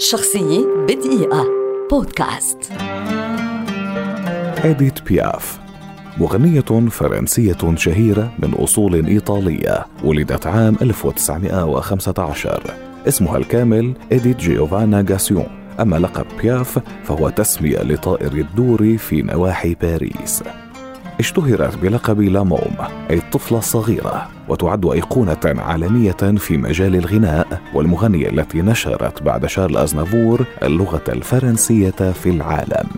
شخصية بدقيقة. بودكاست. إديت بياف مغنية فرنسية شهيرة من أصول إيطالية ولدت عام 1915 اسمها الكامل إديت جيوفانا غاسيون. أما لقب بياف فهو تسمية لطائر الدوري في نواحي باريس. اشتهرت بلقب لاموم أي الطفلة الصغيرة وتعد أيقونة عالمية في مجال الغناء والمغنية التي نشرت بعد شارل أزنافور اللغة الفرنسية في العالم.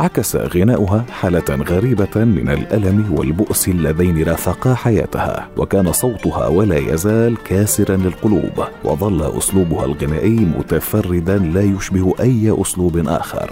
عكس غناؤها حالة غريبة من الألم والبؤس اللذين رافقا حياتها وكان صوتها ولا يزال كاسرا للقلوب وظل أسلوبها الغنائي متفردا لا يشبه أي أسلوب آخر.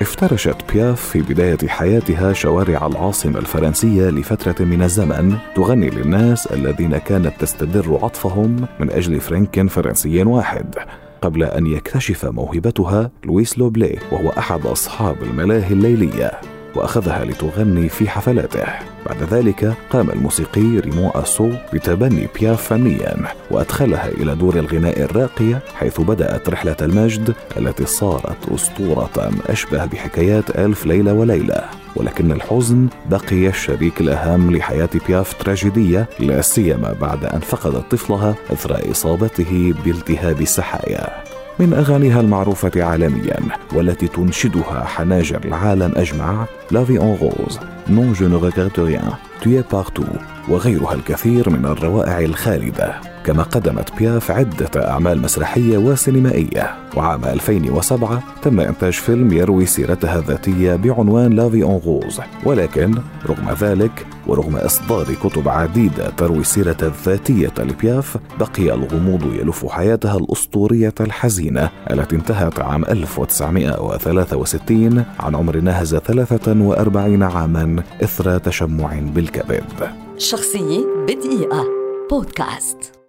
افترشت بياف في بداية حياتها شوارع العاصمة الفرنسية لفترة من الزمن تغني للناس الذين كانت تستدر عطفهم من أجل فرنك فرنسي واحد. قبل أن يكتشف موهبتها لويس لوبلي وهو أحد أصحاب الملاهي الليلية. وأخذها لتغني في حفلاته. بعد ذلك قام الموسيقي ريمون أسو بتبني بياف فنيا وأدخلها إلى دور الغناء الراقية حيث بدأت رحلة المجد التي صارت أسطورة أشبه بحكايات ألف ليلة وليلة. ولكن الحزن بقي الشريك الأهم لحياة بياف تراجيدية لا سيما بعد أن فقدت طفلها إثر إصابته بالتهاب السحايا من أغانيها المعروفة عالميا والتي تنشدها حناجر العالم أجمع La vie en rose non je regrette rien tu es partout وغيرها الكثير من الروائع الخالدة. كما قدمت بياف عدة أعمال مسرحية وسينمائية. وعام 2007 تم إنتاج فيلم يروي سيرتها الذاتية بعنوان La vie en rose ولكن رغم ذلك ورغم إصدار كتب عديدة تروي السيرة الذاتية لبياف بقي الغموض يلف حياتها الأسطورية الحزينة التي انتهت عام 1963 عن عمر ناهز 43 عاما إثر تشمع بالكبد. شخصية بدقيقة. بودكاست.